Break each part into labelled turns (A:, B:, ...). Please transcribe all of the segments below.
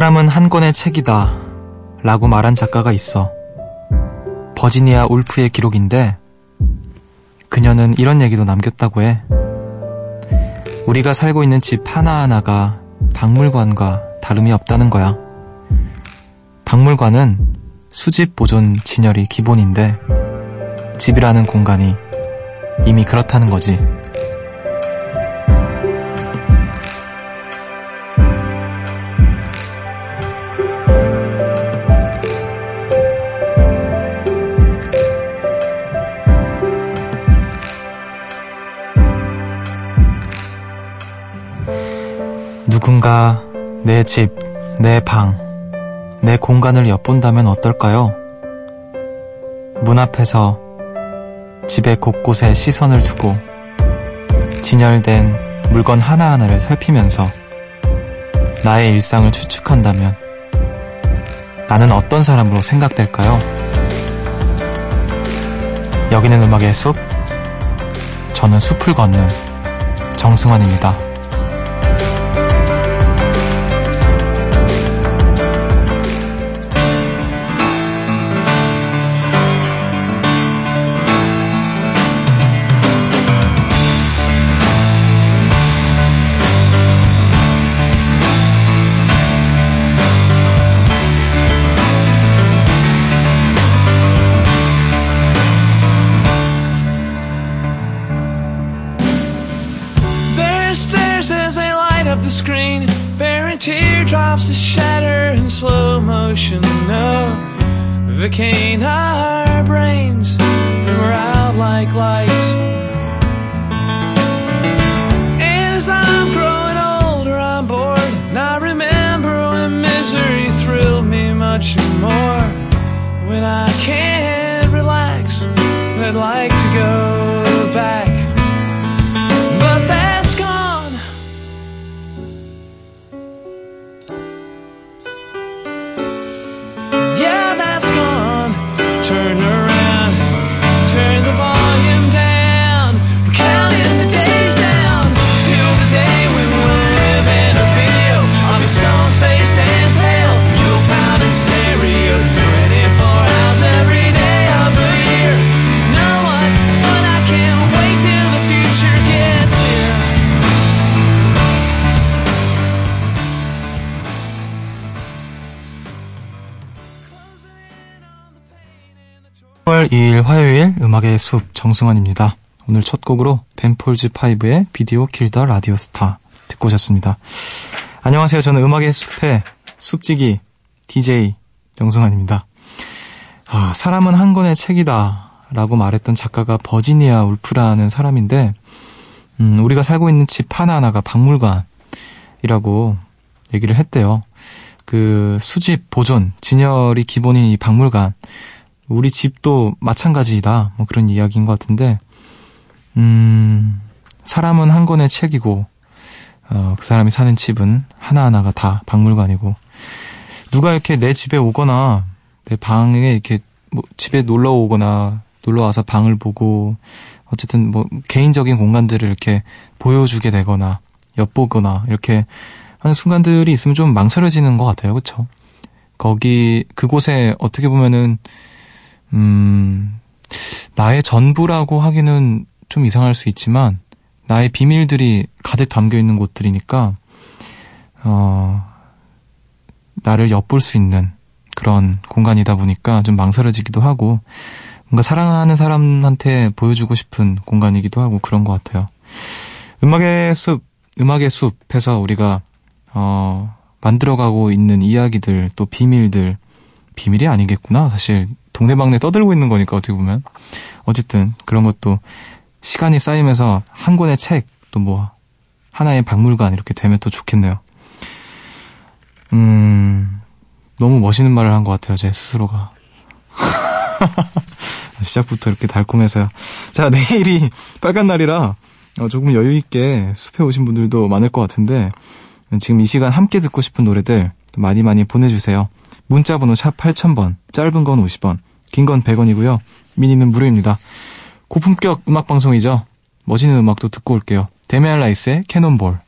A: 사람은 한 권의 책이다 라고 말한 작가가 있어. 버지니아 울프의 기록인데 그녀는 이런 얘기도 남겼다고 해. 우리가 살고 있는 집 하나하나가 박물관과 다름이 없다는 거야. 박물관은 수집 보존 진열이 기본인데 집이라는 공간이 이미 그렇다는 거지. 내 집, 내 방, 내 공간을 엿본다면 어떨까요? 문 앞에서 집의 곳곳에 시선을 두고 진열된 물건 하나하나를 살피면서 나의 일상을 추측한다면 나는 어떤 사람으로 생각될까요? 여기는 음악의 숲, 저는 숲을 걷는 정승환입니다. Vicane our brains, and we're out like lights. As I'm growing older, I'm bored, and I remember when misery thrilled me much more. When I can't relax, I'd like 화요일 음악의 숲 정승환입니다. 오늘 첫 곡으로 벤폴즈 파이브의 Video Killed the Radio Star 듣고 오셨습니다. 안녕하세요. 저는 음악의 숲의 숲지기 DJ 정승환입니다. 아, 사람은 한 권의 책이다 라고 말했던 작가가 버지니아 울프라는 사람인데 음, 우리가 살고 있는 집 하나하나가 박물관이라고 얘기를 했대요. 그 수집, 보존, 진열이 기본인 이 박물관 우리 집도 마찬가지다. 뭐 그런 이야기인 것 같은데, 음, 사람은 한 권의 책이고, 어, 그 사람이 사는 집은 하나하나가 다 박물관이고, 누가 이렇게 내 집에 오거나, 내 방에 이렇게 뭐 집에 놀러 오거나, 놀러 와서 방을 보고, 어쨌든 뭐 개인적인 공간들을 이렇게 보여주게 되거나, 엿보거나, 이렇게 하는 순간들이 있으면 좀 망설여지는 것 같아요. 그쵸? 거기, 그곳에 어떻게 보면은, 음, 나의 전부라고 하기는 좀 이상할 수 있지만, 나의 비밀들이 가득 담겨 있는 곳들이니까, 어, 나를 엿볼 수 있는 그런 공간이다 보니까 좀 망설여지기도 하고, 뭔가 사랑하는 사람한테 보여주고 싶은 공간이기도 하고 그런 것 같아요. 음악의 숲, 음악의 숲에서 우리가, 어, 만들어가고 있는 이야기들, 또 비밀들, 비밀이 아니겠구나. 사실 동네방네 떠들고 있는 거니까 어떻게 보면 어쨌든 그런 것도 시간이 쌓이면서 한 권의 책 또 뭐 하나의 박물관 이렇게 되면 또 좋겠네요. 음 너무 멋있는 말을 한 것 같아요 제 스스로가. 시작부터 이렇게 달콤해서요. 자 내일이 빨간 날이라 어, 조금 여유 있게 숲에 오신 분들도 많을 것 같은데 지금 이 시간 함께 듣고 싶은 노래들 많이 많이 보내주세요. 문자번호 샵 8000번, 짧은 건 50원, 긴 건 100원이고요. 미니는 무료입니다. 고품격 음악 방송이죠. 멋있는 음악도 듣고 올게요. 데메알 라이스의 캐논볼.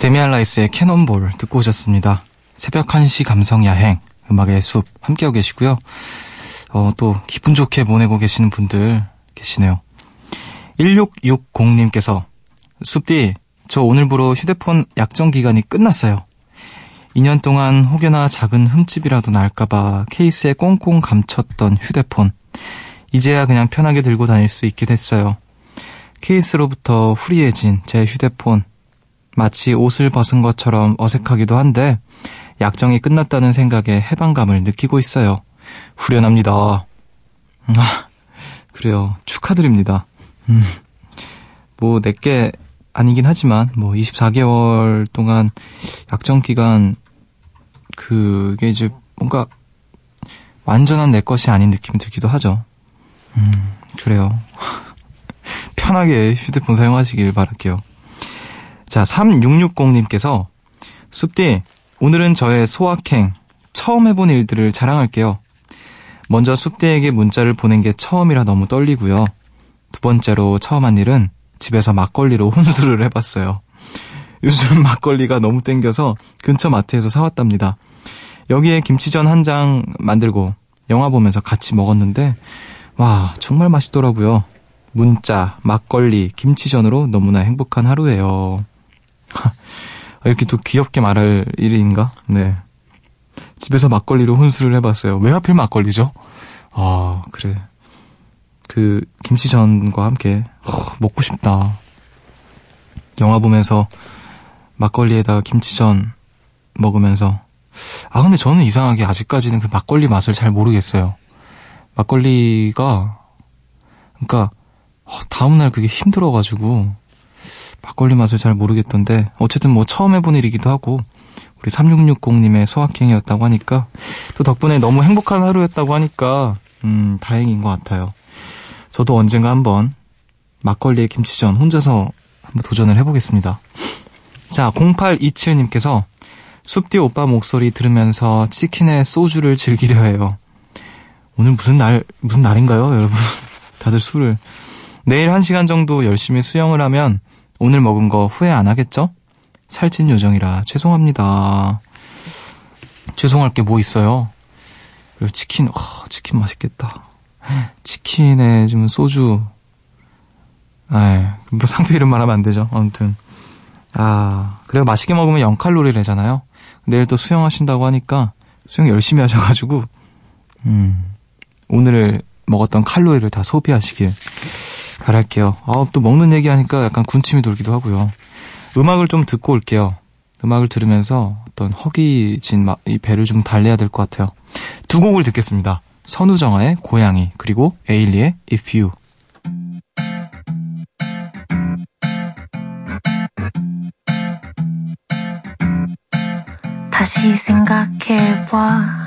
A: 데미안 라이스의 캐논볼 듣고 오셨습니다. 새벽 1시 감성 야행, 음악의 숲 함께하고 계시고요. 어, 또 기분 좋게 보내고 계시는 분들 계시네요. 1660님께서 숲디, 저 오늘부로 휴대폰 약정 기간이 끝났어요. 2년 동안 혹여나 작은 흠집이라도 날까봐 케이스에 꽁꽁 감췄던 휴대폰. 이제야 그냥 편하게 들고 다닐 수 있게 됐어요. 케이스로부터 후리해진 제 휴대폰. 마치 옷을 벗은 것처럼 어색하기도 한데 약정이 끝났다는 생각에 해방감을 느끼고 있어요. 후련합니다. 아, 그래요. 축하드립니다. 음, 뭐, 내게 아니긴 하지만, 뭐, 24개월 동안 약정 기간, 그게 이제 뭔가 완전한 내 것이 아닌 느낌이 들기도 하죠. 음, 그래요. 편하게 휴대폰 사용하시길 바랄게요. 자, 3660님께서 숲디, 오늘은 저의 소확행, 처음 해본 일들을 자랑할게요. 먼저 숲디에게 문자를 보낸 게 처음이라 너무 떨리고요. 두 번째로 처음 한 일은 집에서 막걸리로 혼술을 해봤어요. 요즘 막걸리가 너무 땡겨서 근처 마트에서 사왔답니다. 여기에 김치전 한 장 만들고 영화 보면서 같이 먹었는데 와 정말 맛있더라고요. 문자, 막걸리, 김치전으로 너무나 행복한 하루예요. 이렇게 또 귀엽게 말할 일인가? 네. 집에서 막걸리로 혼술을 해봤어요. 왜 하필 막걸리죠? 아, 그래. 그, 김치전과 함께, 어, 먹고 싶다. 영화 보면서 막걸리에다가 김치전 먹으면서. 아, 근데 저는 이상하게 아직까지는 그 막걸리 맛을 잘 모르겠어요. 막걸리가, 그니까, 어, 다음날 그게 힘들어가지고, 막걸리 맛을 잘 모르겠던데 어쨌든 뭐 처음 해본 일이기도 하고 우리 3660님의 소확행이었다고 하니까 또 덕분에 너무 행복한 하루였다고 하니까 음 다행인 것 같아요. 저도 언젠가 한번 막걸리에 김치전 혼자서 한번 도전을 해보겠습니다. 자 0827님께서 숲뒤 오빠 목소리 들으면서 치킨에 소주를 즐기려 해요. 오늘 무슨 날 무슨 날인가요, 여러분? 다들 술을 내일 1시간 정도 열심히 수영을 하면 오늘 먹은 거 후회 안 하겠죠? 살찐 요정이라 죄송합니다. 죄송할 게 뭐 있어요? 그리고 치킨, 어, 치킨 맛있겠다. 치킨에 좀 소주. 아, 뭐 상표 이름 말하면 안 되죠. 아무튼. 아, 그래요. 맛있게 먹으면 0칼로리래잖아요. 내일 또 수영하신다고 하니까 수영 열심히 하셔가지고, 음, 오늘 먹었던 칼로리를 다 소비하시길 바랄게요. 아, 또 먹는 얘기 하니까 약간 군침이 돌기도 하고요. 음악을 좀 듣고 올게요. 음악을 들으면서 어떤 허기진 이 배를 좀 달래야 될 것 같아요. 두 곡을 듣겠습니다. 선우정아의 고양이 그리고 에일리의 If You.
B: 다시 생각해봐.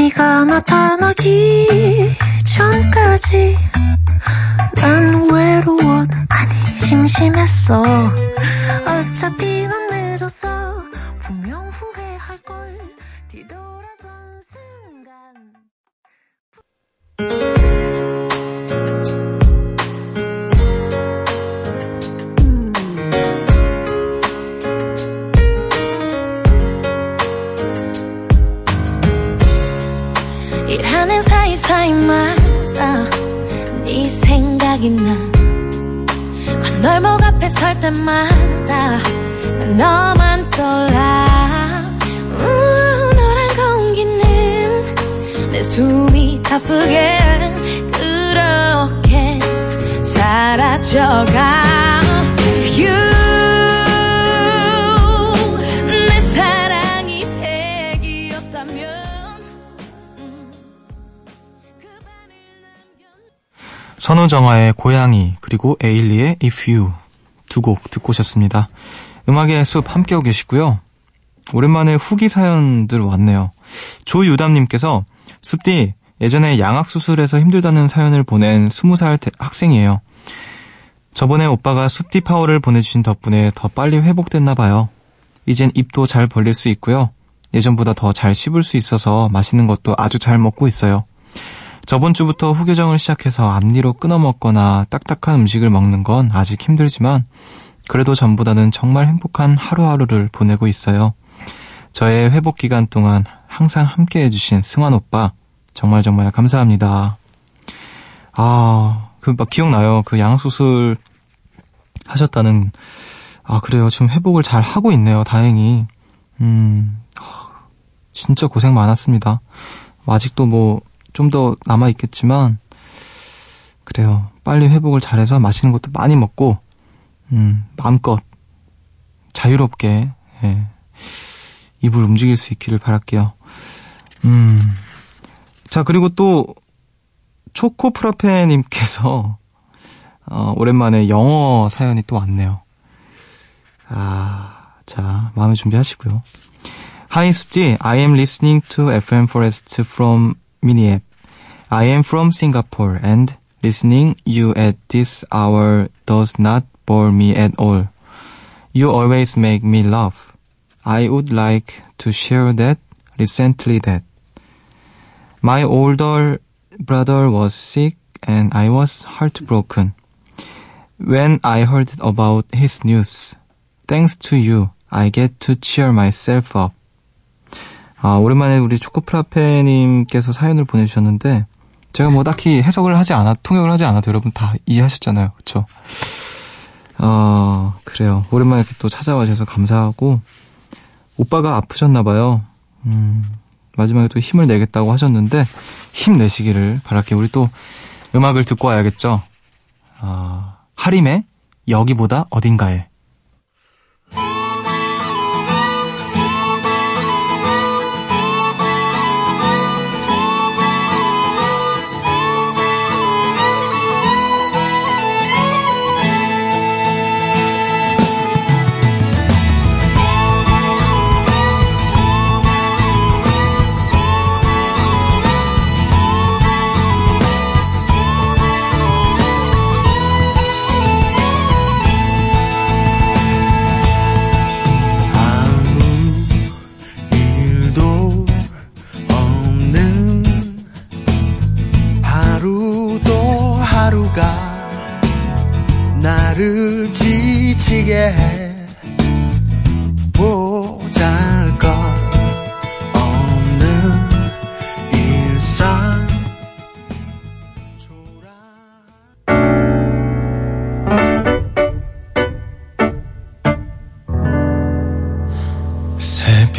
B: 네가 나타나기 전까지 난 외로워 아니 심심했어. 어차피 난 늦었어. 분명 후회할걸. 뒤돌아선 순간 일하는 사이사이마다 네 생각이 나. 건널목 앞에 설 때마다 너만 떠올라. 우, 너란 공기는 내 숨이 가쁘게 그렇게 사라져가
A: 선우정아의 고양이 그리고 에일리의 If You 두 곡 듣고 오셨습니다. 음악의 숲 함께하고 계시고요. 오랜만에 후기 사연들 왔네요. 조유담님께서 숲디 예전에 양악수술에서 힘들다는 사연을 보낸 20살 학생이에요. 저번에 오빠가 숲디 파워를 보내주신 덕분에 더 빨리 회복됐나 봐요. 이젠 입도 잘 벌릴 수 있고요. 예전보다 더 잘 씹을 수 있어서 맛있는 것도 아주 잘 먹고 있어요. 저번 주부터 후교정을 시작해서 앞니로 끊어 먹거나 딱딱한 음식을 먹는 건 아직 힘들지만 그래도 전보다는 정말 행복한 하루하루를 보내고 있어요. 저의 회복 기간 동안 항상 함께 해주신 승환 오빠 정말 정말 감사합니다. 아, 그 막 기억나요. 그 양수술 하셨다는 아 그래요. 지금 회복을 잘 하고 있네요. 다행히. 음, 진짜 고생 많았습니다. 아직도 뭐 좀 더 남아 있겠지만 그래요. 빨리 회복을 잘해서 맛있는 것도 많이 먹고 음, 마음껏 자유롭게 예, 입을 움직일 수 있기를 바랄게요. 음. 자, 그리고 또 초코 프라페님께서 어, 오랜만에 영어 사연이 또 왔네요. 아, 자, 마음의 준비하시고요. Hi, 숲디. I am listening to FM Forest from Miniapp. I am from Singapore and listening you at this hour does not bore me at all. You always make me laugh. I would like to share that recently that my older brother was sick and I was heartbroken when I heard about his news. Thanks to you, I get to cheer myself up. 아, 오랜만에 우리 초코프라페님께서 사연을 보내주셨는데, 제가 뭐 딱히 해석을 하지 않아, 통역을 하지 않아도 여러분 다 이해하셨잖아요. 그쵸? 어, 그래요. 오랜만에 이렇게 또 찾아와 주셔서 감사하고, 오빠가 아프셨나 봐요. 음, 마지막에 또 힘을 내겠다고 하셨는데, 힘내시기를 바랄게요. 우리 또 음악을 듣고 와야겠죠? 아, 하림의 여기보다 어딘가에.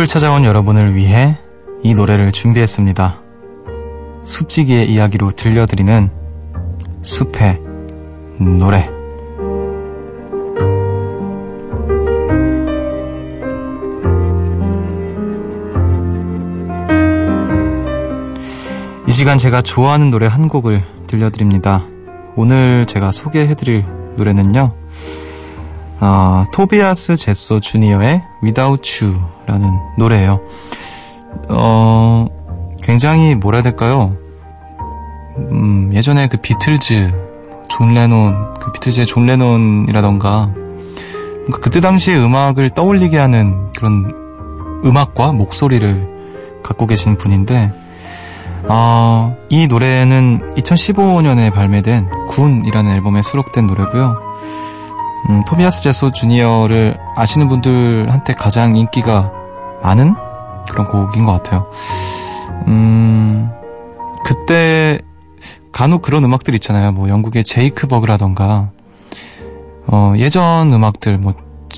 A: 숲을 찾아온 여러분을 위해 이 노래를 준비했습니다. 숲지기의 이야기로 들려드리는 숲의 노래. 이 시간 제가 좋아하는 노래 한 곡을 들려드립니다. 오늘 제가 소개해드릴 노래는요, 어, 토비아스 제소 주니어의 Without You라는 노래예요. 어, 굉장히 뭐라 해야 될까요? 음, 예전에 그 비틀즈, 존 레논, 그 비틀즈의 존 레논이라던가, 그때 당시의 음악을 떠올리게 하는 그런 음악과 목소리를 갖고 계신 분인데, 어, 이 노래는 2015년에 발매된 Goon이라는 앨범에 수록된 노래고요. 음, 토비아스 제소 주니어를 아시는 분들한테 가장 인기가 많은 그런 곡인 것 같아요. 음, 그때 간혹 그런 음악들 있잖아요. 뭐 영국의 제이크 버그라던가 어, 예전 음악들 뭐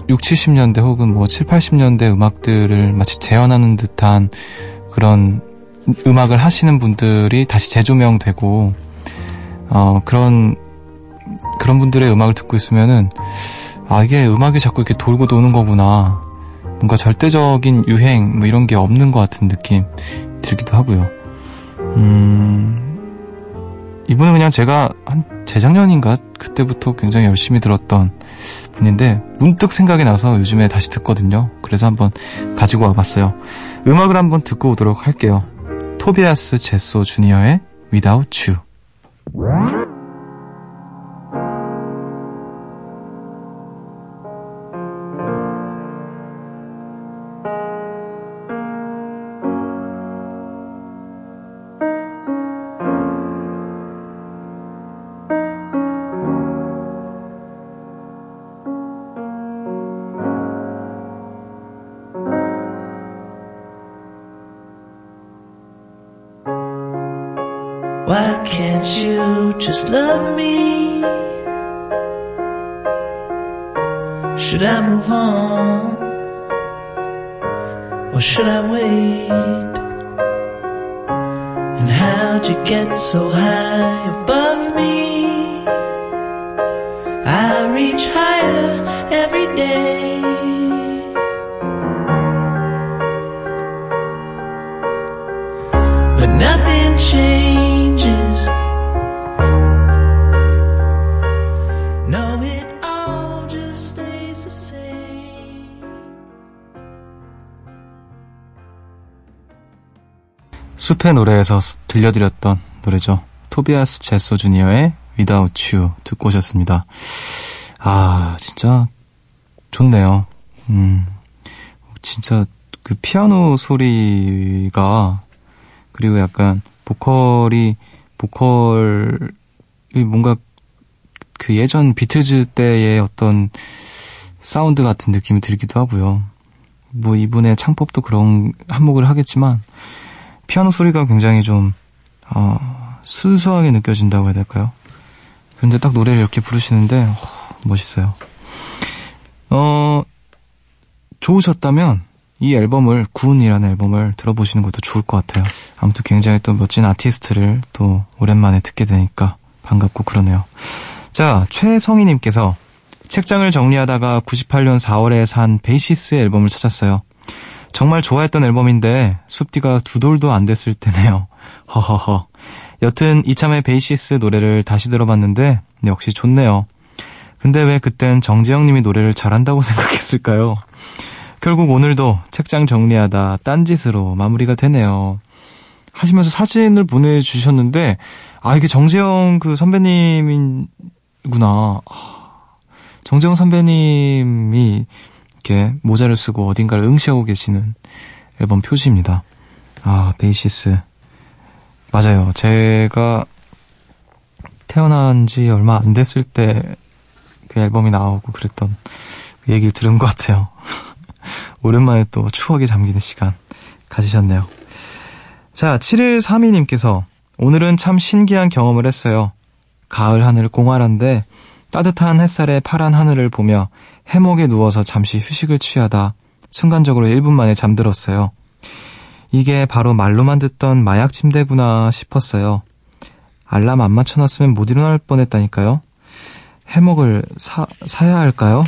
A: 6, 70년대 혹은 뭐 7, 80년대 음악들을 마치 재현하는 듯한 그런 음악을 하시는 분들이 다시 재조명되고 어, 그런 그런 분들의 음악을 듣고 있으면은 아 이게 음악이 자꾸 이렇게 돌고 도는 거구나 뭔가 절대적인 유행 뭐 이런 게 없는 것 같은 느낌 들기도 하고요. 음 이분은 그냥 제가 한 재작년인가 그때부터 굉장히 열심히 들었던 분인데 문득 생각이 나서 요즘에 다시 듣거든요. 그래서 한번 가지고 와봤어요. 음악을 한번 듣고 오도록 할게요. 토비아스 제소 주니어의 Without You.
C: You just love me? Should I move on? Or should I wait? And how'd you get so high above me? I reach higher every day. But nothing changes.
A: 숲의 노래에서 들려드렸던 노래죠. 토비아스 제소 주니어의 Without You 듣고 오셨습니다. 아, 진짜 좋네요. 음, 진짜 그 피아노 소리가 그리고 약간 보컬이 보컬이 뭔가 그 예전 비틀즈 때의 어떤 사운드 같은 느낌이 들기도 하고요. 뭐 이분의 창법도 그런 한몫을 하겠지만 피아노 소리가 굉장히 좀 어, 순수하게 느껴진다고 해야 될까요? 근데 딱 노래를 이렇게 부르시는데 어, 멋있어요. 어 좋으셨다면 이 앨범을 군이라는 앨범을 들어보시는 것도 좋을 것 같아요. 아무튼 굉장히 또 멋진 아티스트를 또 오랜만에 듣게 되니까 반갑고 그러네요. 자 최성희님께서 책장을 정리하다가 98년 4월에 산 베이시스의 앨범을 찾았어요. 정말 좋아했던 앨범인데 숲디가 두 돌도 안 됐을 때네요. 허허허. 여튼 이참에 베이시스 노래를 다시 들어봤는데 역시 좋네요. 근데 왜 그땐 정재영님이 노래를 잘한다고 생각했을까요? 결국 오늘도 책장 정리하다 딴짓으로 마무리가 되네요. 하시면서 사진을 보내주셨는데 아 이게 정재영 그 선배님이구나. 아, 정재영 선배님이 이렇게 모자를 쓰고 어딘가를 응시하고 계시는 앨범 표지입니다. 아, 베이시스. 맞아요. 제가 태어난 지 얼마 안 됐을 때 그 앨범이 나오고 그랬던 그 얘기를 들은 것 같아요. 오랜만에 또 추억에 잠기는 시간 가지셨네요. 자, 7132님께서 오늘은 참 신기한 경험을 했어요. 가을 하늘 공활한데 따뜻한 햇살에 파란 하늘을 보며 해목에 누워서 잠시 휴식을 취하다 순간적으로 1분 만에 잠들었어요. 이게 바로 말로만 듣던 마약 침대구나 싶었어요. 알람 안 맞춰놨으면 못 일어날 뻔했다니까요. 해먹을 사, 사야 할까요?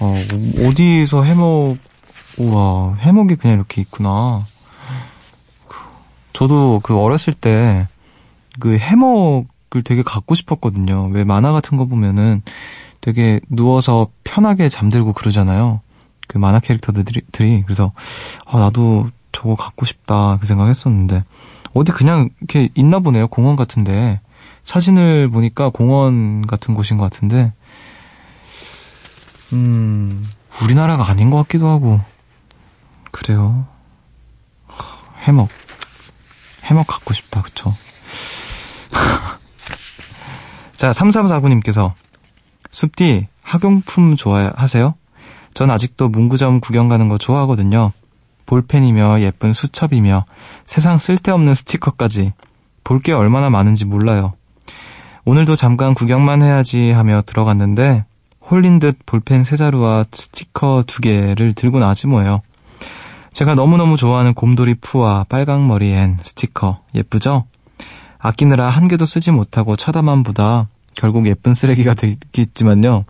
A: 어, 어디서 해먹, 우와, 해먹이 그냥 이렇게 있구나. 그, 저도 그 어렸을 때 그 해먹을 되게 갖고 싶었거든요. 왜 만화 같은 거 보면은 되게 누워서 편하게 잠들고 그러잖아요. 그 만화 캐릭터들이. 그래서, 아, 나도 저거 갖고 싶다. 그 생각 했었는데. 어디 그냥 이렇게 있나 보네요. 공원 같은데. 사진을 보니까 공원 같은 곳인 것 같은데, 음, 우리나라가 아닌 것 같기도 하고, 그래요. 해먹. 해먹 갖고 싶다, 그쵸? 자, 3349님께서, 숲디, 학용품 좋아하세요? 전 아직도 문구점 구경 가는 거 좋아하거든요. 볼펜이며 예쁜 수첩이며 세상 쓸데없는 스티커까지 볼 게 얼마나 많은지 몰라요. 오늘도 잠깐 구경만 해야지 하며 들어갔는데 홀린 듯 볼펜 세 자루와 스티커 두 개를 들고 나지 뭐예요. 제가 너무너무 좋아하는 곰돌이 푸와 빨강머리 앤 스티커 예쁘죠? 아끼느라 한 개도 쓰지 못하고 쳐다만 보다 결국 예쁜 쓰레기가 되겠지만요.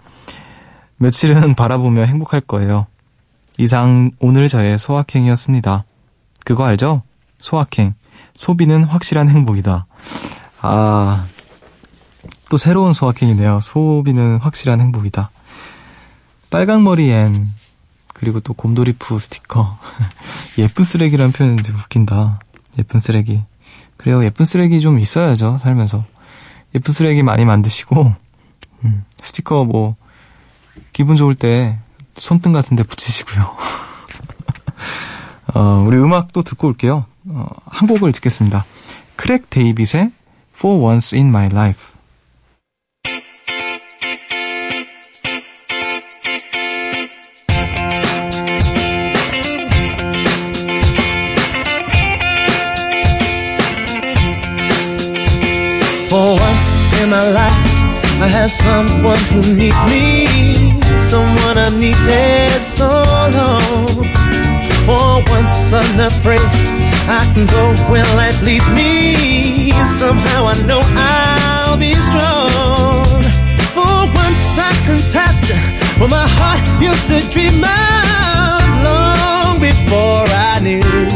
A: 며칠은 바라보며 행복할 거예요. 이상 오늘 저의 소확행이었습니다. 그거 알죠? 소확행. 소비는 확실한 행복이다. 아, 또 새로운 소확행이네요. 소비는 확실한 행복이다. 빨강머리엔 그리고 또 곰돌이푸 스티커. 예쁜 쓰레기라는 표현이 웃긴다. 예쁜 쓰레기. 그래요. 예쁜 쓰레기 좀 있어야죠. 살면서. 예쁜 쓰레기 많이 만드시고 음, 스티커 뭐 기분 좋을 때 손등 같은 데 붙이시고요. 어, 우리 음악 또 듣고 올게요. 어, 한 곡을 듣겠습니다. 크레이그 데이빗의 For Once in My Life.
C: In my life, I have someone who needs me. Someone I needed so long. For once unafraid, I can go where life leads me. Somehow I know I'll be strong. For once I can touch what my heart used to dream of long before I knew.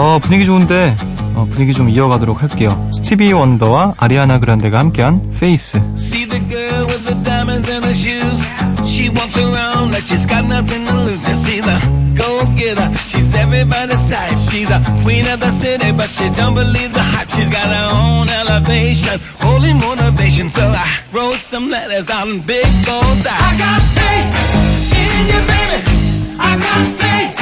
A: 어, 분위기 좋은데 어, 분위기 좀 이어가도록 할게요. 스티비 원더와 아리아나 그란데가 함께한 페이스.
D: See the girl with the diamonds in her shoes. She walks around like she's got nothing to lose. Just see the go getter. She's everybody's type. She's a queen of the city, but she don't believe the hype. She's got her own elevation, holy motivation. So I wrote some letters on big goals. I got faith in you, baby. I got faith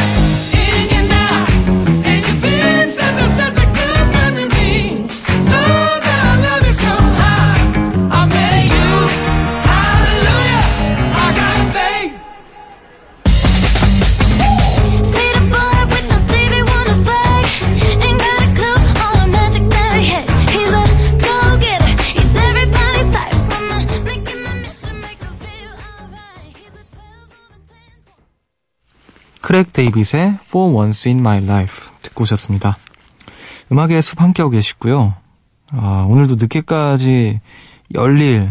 A: 크레이그 데이빗의 For Once in My Life 듣고 오셨습니다. 음악의 숲 함께하고 계시고요. 아, 오늘도 늦게까지 열일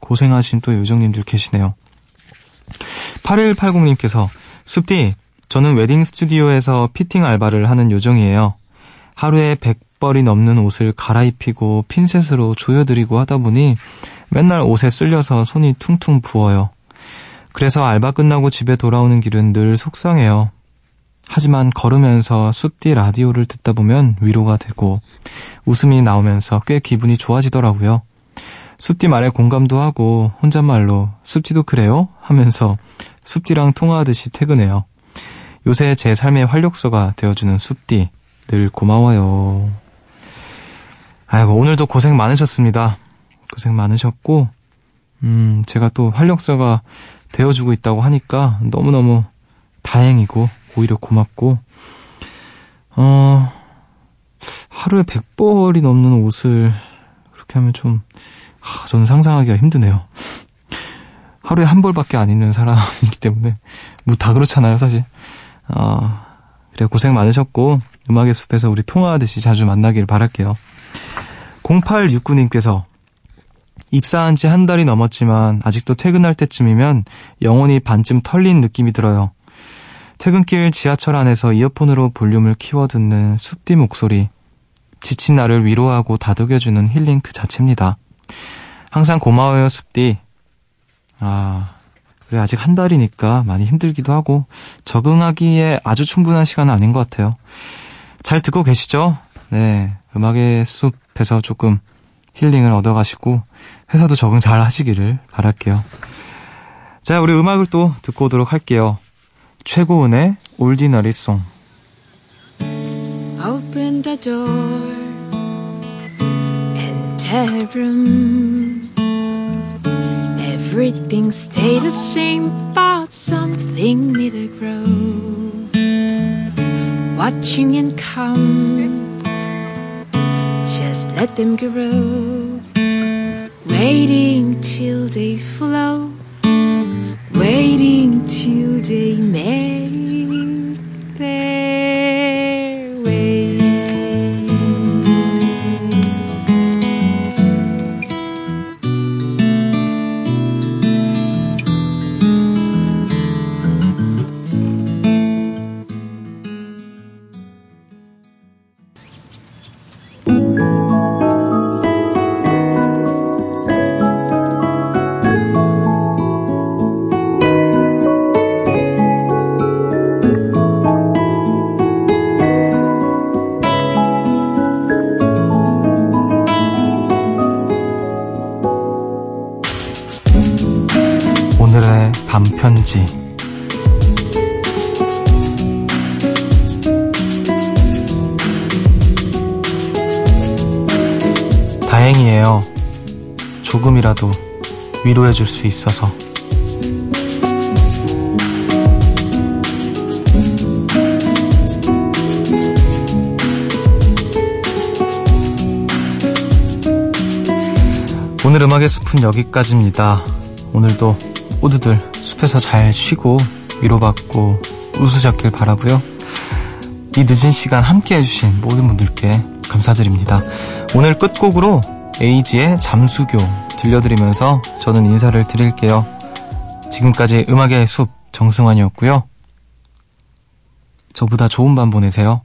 A: 고생하신 또 요정님들 계시네요. 8180님께서 숲디, 저는 웨딩 스튜디오에서 피팅 알바를 하는 요정이에요. 하루에 100벌이 넘는 옷을 갈아입히고 핀셋으로 조여드리고 하다 보니 맨날 옷에 쓸려서 손이 퉁퉁 부어요. 그래서 알바 끝나고 집에 돌아오는 길은 늘 속상해요. 하지만 걸으면서 숲 뒤 라디오를 듣다 보면 위로가 되고 웃음이 나오면서 꽤 기분이 좋아지더라고요. 숲뒤 말에 공감도 하고 혼잣말로 숲뒤도 그래요? 하면서 숲뒤랑 통화하듯이 퇴근해요. 요새 제 삶의 활력소가 되어주는 숲뒤 늘 고마워요. 아이고 오늘도 고생 많으셨습니다. 고생 많으셨고 음 제가 또 활력소가 되어주고 있다고 하니까 너무너무 다행이고 오히려 고맙고 어 하루에 100벌이 넘는 옷을 그렇게 하면 좀 아, 저는 상상하기가 힘드네요. 하루에 한 벌밖에 안 입는 사람이기 때문에 뭐 다 그렇잖아요, 사실. 어, 그래 고생 많으셨고 음악의 숲에서 우리 통화하듯이 자주 만나길 바랄게요. 0869님께서 입사한 지 한 달이 넘었지만 아직도 퇴근할 때쯤이면 영혼이 반쯤 털린 느낌이 들어요. 퇴근길 지하철 안에서 이어폰으로 볼륨을 키워 듣는 숲디 목소리. 지친 나를 위로하고 다독여주는 힐링 그 자체입니다. 항상 고마워요, 숲디. 아, 그래, 아직 한 달이니까 많이 힘들기도 하고, 적응하기에 아주 충분한 시간은 아닌 것 같아요. 잘 듣고 계시죠? 네. 음악의 숲에서 조금 힐링을 얻어가시고, 회사도 적응 잘 하시기를 바랄게요. 자, 우리 음악을 또 듣고 오도록 할게요. 최고은의 올디너리 송.
E: Open the door and tell room. Everything stay the same, but something need to grow. Watching and come, just let them grow. Waiting till they flow, waiting till they make
A: 위로해 줄 수 있어서. 오늘 음악의 숲은 여기까지입니다. 오늘도 모두들 숲에서 잘 쉬고 위로받고 웃으셨길 바라고요. 이 늦은 시간 함께 해주신 모든 분들께 감사드립니다. 오늘 끝곡으로 에이지의 잠수교 들려드리면서 저는 인사를 드릴게요. 지금까지 음악의 숲 정승환이었고요. 저보다 좋은 밤 보내세요.